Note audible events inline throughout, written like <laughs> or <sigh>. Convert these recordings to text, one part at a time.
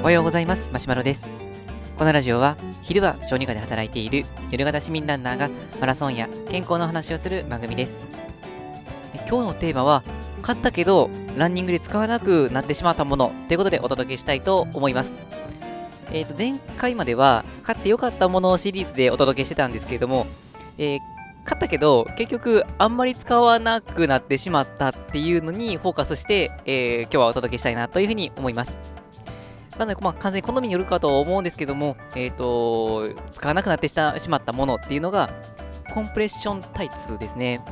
おはようございます。マシュマロです。このラジオは昼は小児科で働いている夜型市民ランナーがマラソンや健康の話をする番組です。今日のテーマは買ったけどランニングで使わなくなってしまったものということでお届けしたいと思います。えー、と前回までは買ってよかったものシリーズでお届けしてたんですけれども、えー、買ったけど結局あんまり使わなくなってしまったっていうのにフォーカスして、えー、今日はお届けしたいなというふうに思いますなので、まあ、完全に好みによるかと思うんですけども、えっ、ー、と、使わなくなってしまったものっていうのが、コンプレッションタイツですね。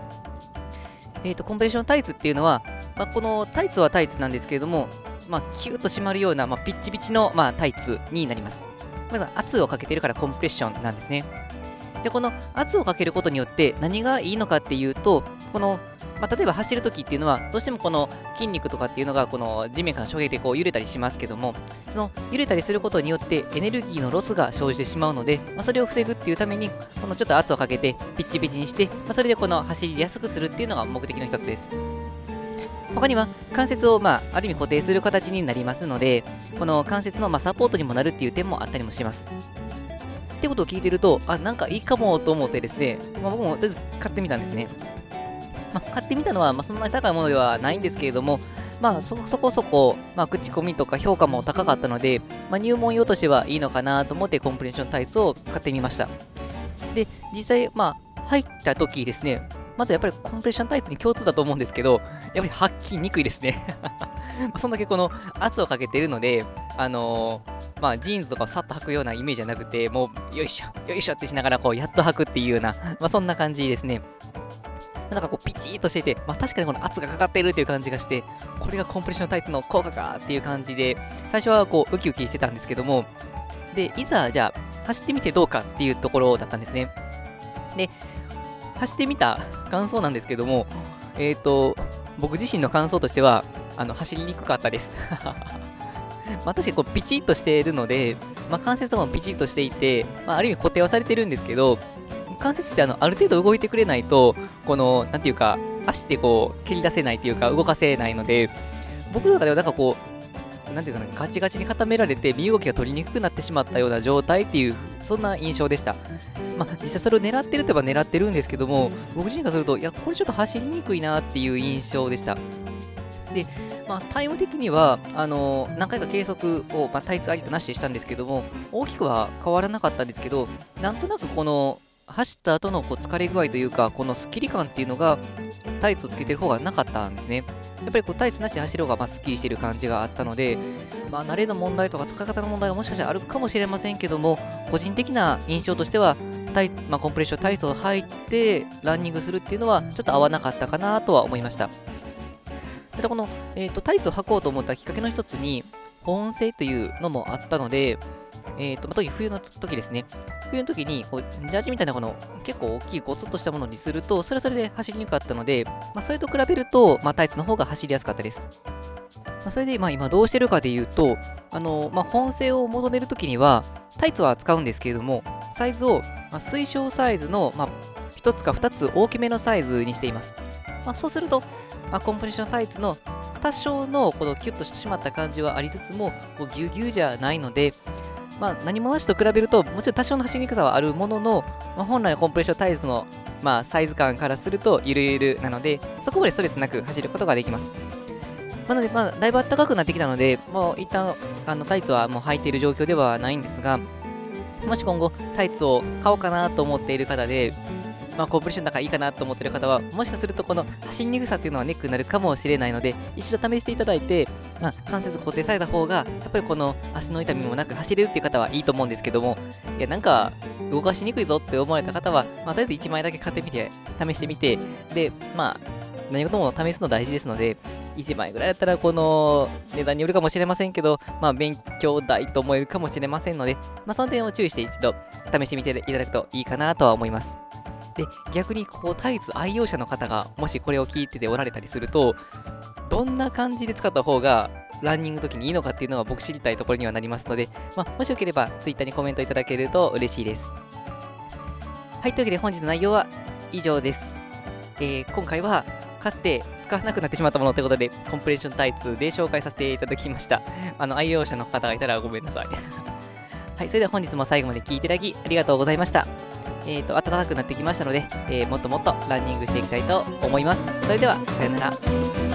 えっ、ー、と、コンプレッションタイツっていうのは、まあ、このタイツはタイツなんですけれども、まあ、キューッと締まるような、まあ、ピッチピチの、まあ、タイツになります。まず圧をかけてるからコンプレッションなんですね。で、この圧をかけることによって何がいいのかっていうと、このまあ、例えば走るときっていうのは、どうしてもこの筋肉とかっていうのが、この地面から衝撃でこう揺れたりしますけども、その揺れたりすることによってエネルギーのロスが生じてしまうので、まあ、それを防ぐっていうために、このちょっと圧をかけてピッチピチにして、まあ、それでこの走りやすくするっていうのが目的の一つです。他には関節を、まあ、ある意味固定する形になりますので、この関節の、ま、サポートにもなるっていう点もあったりもします。ってことを聞いてると、あ、なんかいいかもと思ってですね、まあ、僕もとりあえず買ってみたんですね。まあ、買ってみたのは、まあ、そんなに高いものではないんですけれども、まあ、そこそこ、まあ、口コミとか評価も高かったので、まあ、入門用としてはいいのかなと思ってコンプレッションタイツを買ってみました。で、実際、まあ、入った時ですね、まずやっぱりコンプレッションタイツに共通だと思うんですけど、やっぱり履きにくいですね <laughs> そんだけこの圧をかけてるので、あのー、まあ、ジーンズとかさっと履くようなイメージじゃなくて、もう、よいしょ、よいしょってしながら、こう、やっと履くっていうような、まあ、そんな感じですね。なんかこうピチッとしていて、まあ、確かにこの圧がかかってるっていう感じがして、これがコンプレッションタイツの効果かっていう感じで、最初はこうウキウキしてたんですけども、で、いざじゃあ走ってみてどうかっていうところだったんですね。で、走ってみた感想なんですけども、えっ、ー、と、僕自身の感想としては、あの走りにくかったです。まあ、確かにこうピチッとしているので、まあ、関節もピチッとしていて、まあ、ある意味固定はされてるんですけど、関節ってあのある程度動いてくれないと、この、なんていうか、足でこう、蹴り出せないっていうか、動かせないので、僕の中ではなんかこう、なんていうかな、ガチガチに固められて、身動きが取りにくくなってしまったような状態っていう、そんな印象でした。まあ、実際それを狙ってるといえば狙ってるんですけども、僕自身がすると、いや、これちょっと走りにくいなっていう印象でした。で、まあ、タイム的には、あのー、何回か計測を、まあ、タイツありとなしでしたんですけども、大きくは変わらなかったんですけど、なんとなくこの、走った後のこう疲れ具合というか、このスッキリ感っていうのが、タイツをつけてる方がなかったんですね。やっぱりこうタイツなしで走る方がまあスッキリしてる感じがあったので、まあ、慣れの問題とか使い方の問題がもしかしたらあるかもしれませんけども、個人的な印象としては、タイまあ、コンプレッションタイツを履いてランニングするっていうのはちょっと合わなかったかなとは思いました。ただこの、えーと、タイツを履こうと思ったきっかけの一つに、保温性というのもあったので、えーと、特に冬の時ですね。冬の時にこうジャージみたいなこの結構大きいゴツッとしたものにすると、それはそれで走りにくかったので、まあ、それと比べると、まあ、タイツの方が走りやすかったです。ま、それで、まあ、今どうしてるかでいうと、あのまあ、本性を求めるときには、タイツは使うんですけれども、サイズを、まあ、推奨サイズの、まあ、1つか2つ大きめのサイズにしています。ま、そうすると、まあ、コンプレッションタイツの多少のこのキュッとしてしまった感じはありつつも、こうギュギュじゃないので、まあ、何もなしと比べると、もちろん多少の走りにくさはあるものの、まあ、本来のコンプレッションタイツの、まあ、サイズ感からするとゆるゆるなので、そこまでストレスなく走ることができます。なので、まあ、だいぶ暖かくなってきたので、もう一旦あのタイツはもう履いている状況ではないんですが、もし今後タイツを買おうかなと思っている方で、まあ、コーポレーションの中いいかなと思ってる方は、もしかするとこの走りにくさっていうのはネックになるかもしれないので、一度試していただいて、まあ、関節固定された方が、やっぱりこの足の痛みもなく走れるっていう方はいいと思うんですけども、いや、なんか、動かしにくいぞって思われた方は、まあ、とりあえず1枚だけ買ってみて、試してみて、で、まあ、何事も試すの大事ですので、1枚ぐらいだったらこの値段によるかもしれませんけど、まあ勉強代と思えるかもしれませんので、まあその点を注意して一度試してみていただくといいかなとは思います。で、逆にこうタイツ愛用者の方がもしこれを聞いてておられたりすると、どんな感じで使った方がランニングの時にいいのかっていうのは僕知りたいところにはなりますので、まあ、もしよければ Twitter にコメントいただけると嬉しいです。はい、というわけで本日の内容は以上です。えー、今回は買って使わなくなってしまったものということで、コンプレッションタイツで紹介させていただきました。あの、愛用者の方がいたらごめんなさい。<laughs> はい、それでは本日も最後まで聴いていただきありがとうございました。え、ー、と、暖かくなってきましたので、えー、もっともっとランニングしていきたいと思います。それでは、さよなら。